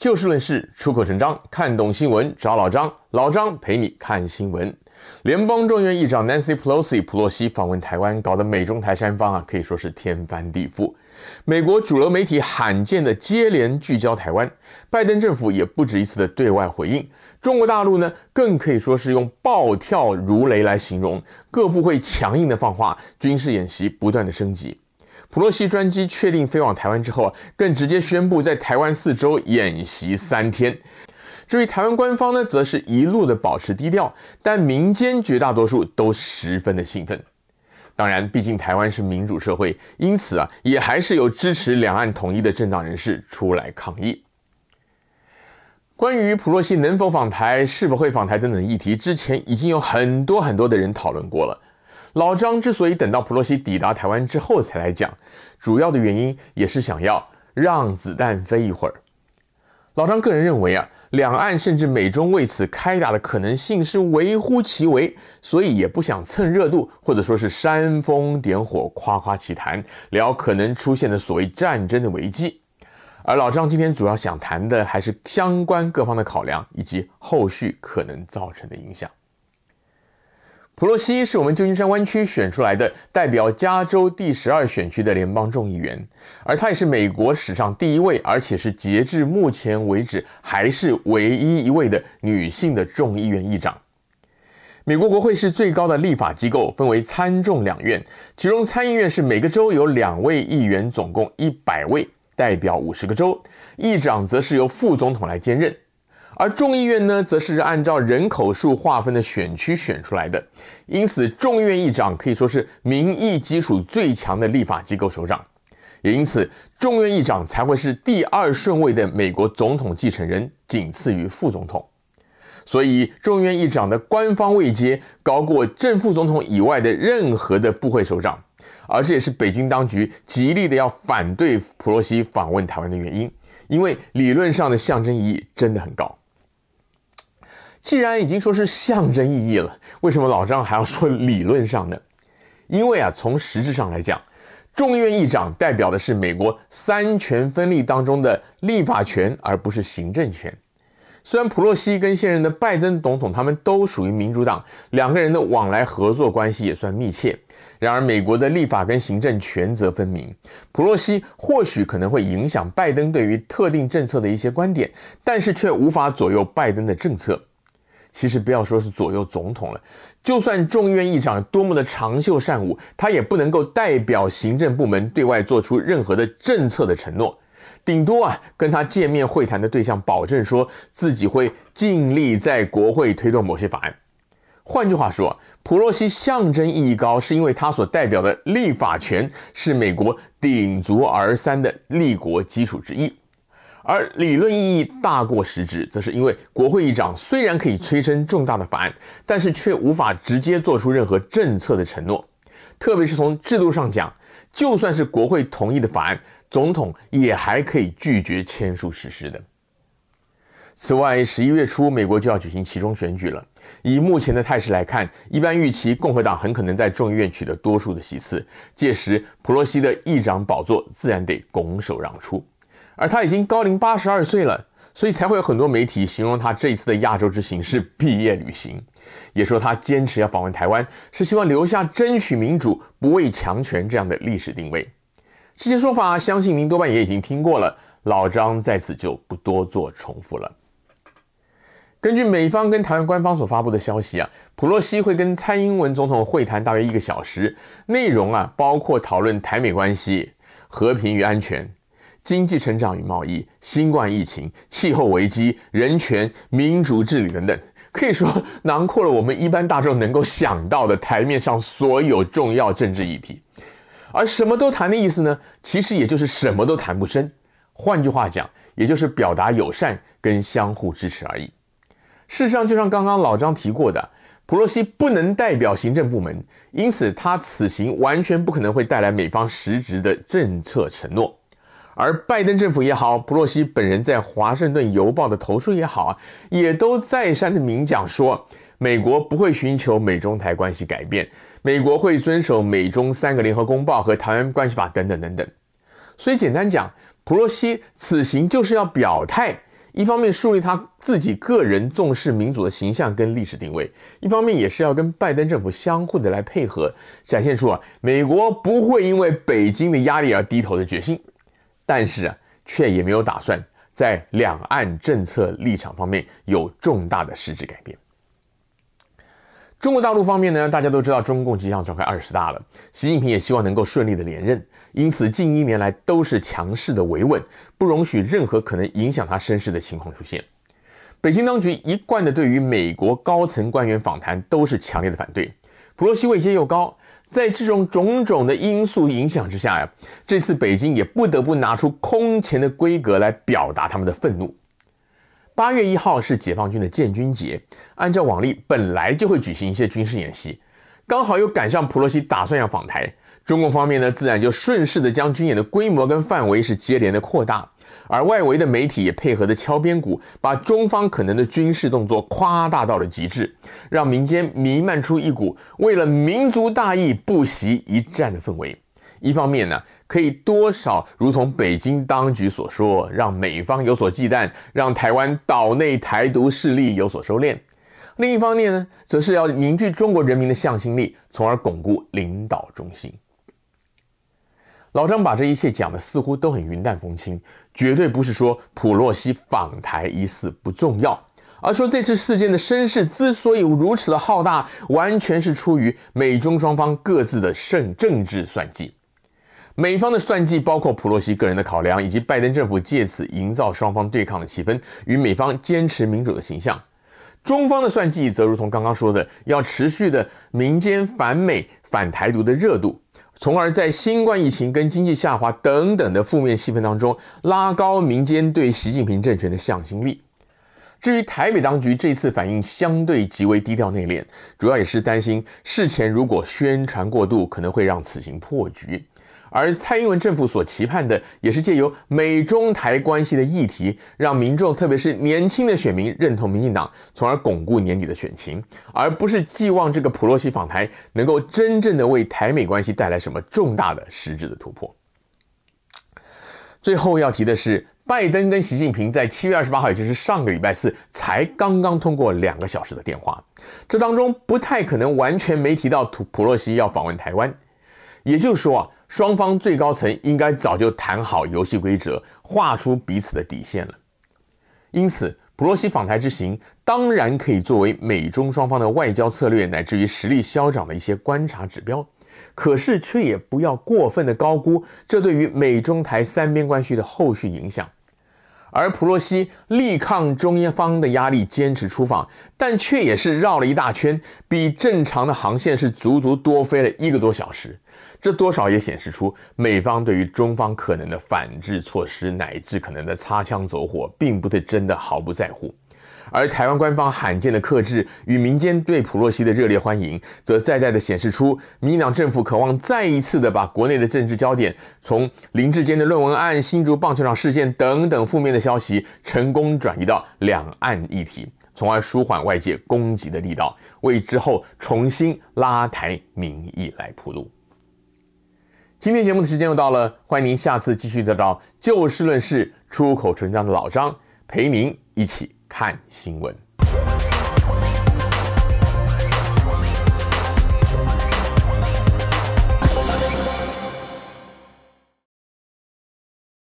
就事论事，出口成章，看懂新闻找老张，老张陪你看新闻。联邦众议院议长 Nancy Pelosi 普洛西访问台湾，搞得美中台三方啊可以说是天翻地覆。美国主流媒体罕见的接连聚焦台湾，拜登政府也不止一次的对外回应。中国大陆呢，更可以说是用暴跳如雷来形容，各部会强硬的放话，军事演习不断的升级。普洛西专机确定飞往台湾之后啊，更直接宣布在台湾四周演习三天。至于台湾官方呢，则是一路的保持低调，但民间绝大多数都十分的兴奋。当然，毕竟台湾是民主社会，因此啊，也还是有支持两岸统一的政党人士出来抗议。关于普洛西能否访台、是否会访台等等议题，之前已经有很多很多的人讨论过了。老张之所以等到普洛西抵达台湾之后才来讲，主要的原因也是想要让子弹飞一会儿。老张个人认为啊，两岸甚至美中为此开打的可能性是微乎其微，所以也不想蹭热度，或者说是煽风点火、夸夸其谈，聊可能出现的所谓战争的危机。而老张今天主要想谈的还是相关各方的考量以及后续可能造成的影响。普洛西是我们旧金山湾区选出来的，代表加州第十二选区的联邦众议员，而她也是美国史上第一位，而且是截至目前为止还是唯一一位的女性的众议院议长。美国国会是最高的立法机构，分为参众两院，其中参议院是每个州有两位议员，总共一百位，代表五十个州，议长则是由副总统来兼任。而众议院呢，则是按照人口数划分的选区选出来的，因此众议院议长可以说是民意基础最强的立法机构首长，也因此众议院议长才会是第二顺位的美国总统继承人，仅次于副总统。所以众议院议长的官方位阶高过正副总统以外的任何的部会首长，而这也是北京当局极力的要反对普洛西访问台湾的原因，因为理论上的象征意义真的很高。既然已经说是象征意义了，为什么老张还要说理论上呢？因为啊，从实质上来讲，众议院议长代表的是美国三权分立当中的立法权，而不是行政权。虽然普洛西跟现任的拜登总统他们都属于民主党，两个人的往来合作关系也算密切。然而，美国的立法跟行政权责分明，普洛西或许可能会影响拜登对于特定政策的一些观点，但是却无法左右拜登的政策。其实不要说是左右总统了，就算众议院议长多么的长袖善舞，他也不能够代表行政部门对外做出任何的政策的承诺，顶多啊跟他见面会谈的对象保证说自己会尽力在国会推动某些法案。换句话说，普洛西象征意义高，是因为他所代表的立法权是美国鼎足而三的立国基础之一。而理论意义大过实质，则是因为国会议长虽然可以催生重大的法案，但是却无法直接做出任何政策的承诺。特别是从制度上讲，就算是国会同意的法案，总统也还可以拒绝签署实施的。此外，十一月初美国就要举行期中选举了。以目前的态势来看，一般预期共和党很可能在众议院取得多数的席次，届时普洛西的议长宝座自然得拱手让出。而他已经高龄八十二岁了，所以才会有很多媒体形容他这一次的亚洲之行是毕业旅行，也说他坚持要访问台湾，是希望留下争取民主、不畏强权这样的历史定位。这些说法，相信您多半也已经听过了，老张在此就不多做重复了。根据美方跟台湾官方所发布的消息啊，普洛西会跟蔡英文总统会谈大约一个小时，内容啊包括讨论台美关系、和平与安全。经济成长与贸易、新冠疫情、气候危机、人权、民主治理等等，可以说囊括了我们一般大众能够想到的台面上所有重要政治议题。而什么都谈的意思呢？其实也就是什么都谈不深。换句话讲，也就是表达友善跟相互支持而已。事实上，就像刚刚老张提过的，普洛西不能代表行政部门，因此他此行完全不可能会带来美方实质的政策承诺。而拜登政府也好，普洛西本人在《华盛顿邮报》的投书也好啊，也都再三的明讲说，美国不会寻求美中台关系改变，美国会遵守美中三个联合公报和台湾关系法等等等等。所以简单讲，普洛西此行就是要表态，一方面树立他自己个人重视民主的形象跟历史定位，一方面也是要跟拜登政府相互的来配合，展现出啊美国不会因为北京的压力而低头的决心，但是啊却也没有打算在两岸政策立场方面有重大的实质改变。中国大陆方面呢，大家都知道中共即将召开二十大了，习近平也希望能够顺利的连任，因此近一年来都是强势的维稳，不容许任何可能影响他身世的情况出现。北京当局一贯的对于美国高层官员访谈都是强烈的反对，普洛西位阶又高，在这种种种的因素影响之下呀，这次北京也不得不拿出空前的规格来表达他们的愤怒。八月一号是解放军的建军节，按照往例，本来就会举行一些军事演习，刚好又赶上普洛西打算要访台，中共方面呢，自然就顺势的将军演的规模跟范围是接连的扩大，而外围的媒体也配合的敲边鼓，把中方可能的军事动作夸大到了极致，让民间弥漫出一股为了民族大义不惜一战的氛围。一方面呢，可以多少如同北京当局所说，让美方有所忌惮，让台湾岛内台独势力有所收敛；另一方面呢，则是要凝聚中国人民的向心力，从而巩固领导中心。老张把这一切讲的似乎都很云淡风轻，绝对不是说普洛西访台一事不重要，而说这次事件的声势之所以如此的浩大，完全是出于美中双方各自的政政治算计。美方的算计包括普洛西个人的考量，以及拜登政府借此营造双方对抗的气氛，与美方坚持民主的形象。中方的算计则如同刚刚说的，要持续的民间反美、反台独的热度，从而在新冠疫情跟经济下滑等等的负面气氛当中，拉高民间对习近平政权的向心力。至于台北当局这次反应相对极为低调内敛，主要也是担心事前如果宣传过度，可能会让此行破局。而蔡英文政府所期盼的，也是借由美中台关系的议题，让民众，特别是年轻的选民认同民进党，从而巩固年底的选情，而不是寄望这个普洛西访台能够真正的为台美关系带来什么重大的实质的突破。最后要提的是，拜登跟习近平在七月二十八号，也就是上个礼拜四，才刚刚通过两个小时的电话，这当中不太可能完全没提到普普洛西要访问台湾。也就是说啊，双方最高层应该早就谈好游戏规则，画出彼此的底线了。因此，普洛西访台之行当然可以作为美中双方的外交策略乃至于实力消长的一些观察指标，可是却也不要过分的高估这对于美中台三边关系的后续影响。而普洛西力抗中央方的压力，坚持出访，但却也是绕了一大圈，比正常的航线是足足多飞了一个多小时。这多少也显示出美方对于中方可能的反制措施，乃至可能的擦枪走火，并不是真的毫不在乎。而台湾官方罕见的克制与民间对普洛西的热烈欢迎，则在在的显示出民进党政府渴望再一次的把国内的政治焦点从林志坚的论文案、新竹棒球场事件等等负面的消息，成功转移到两岸议题，从而舒缓外界攻击的力道，为之后重新拉抬民意来铺路。今天节目的时间又到了，欢迎您下次继续得到就事论事、出口成章的老张陪您一起看新闻。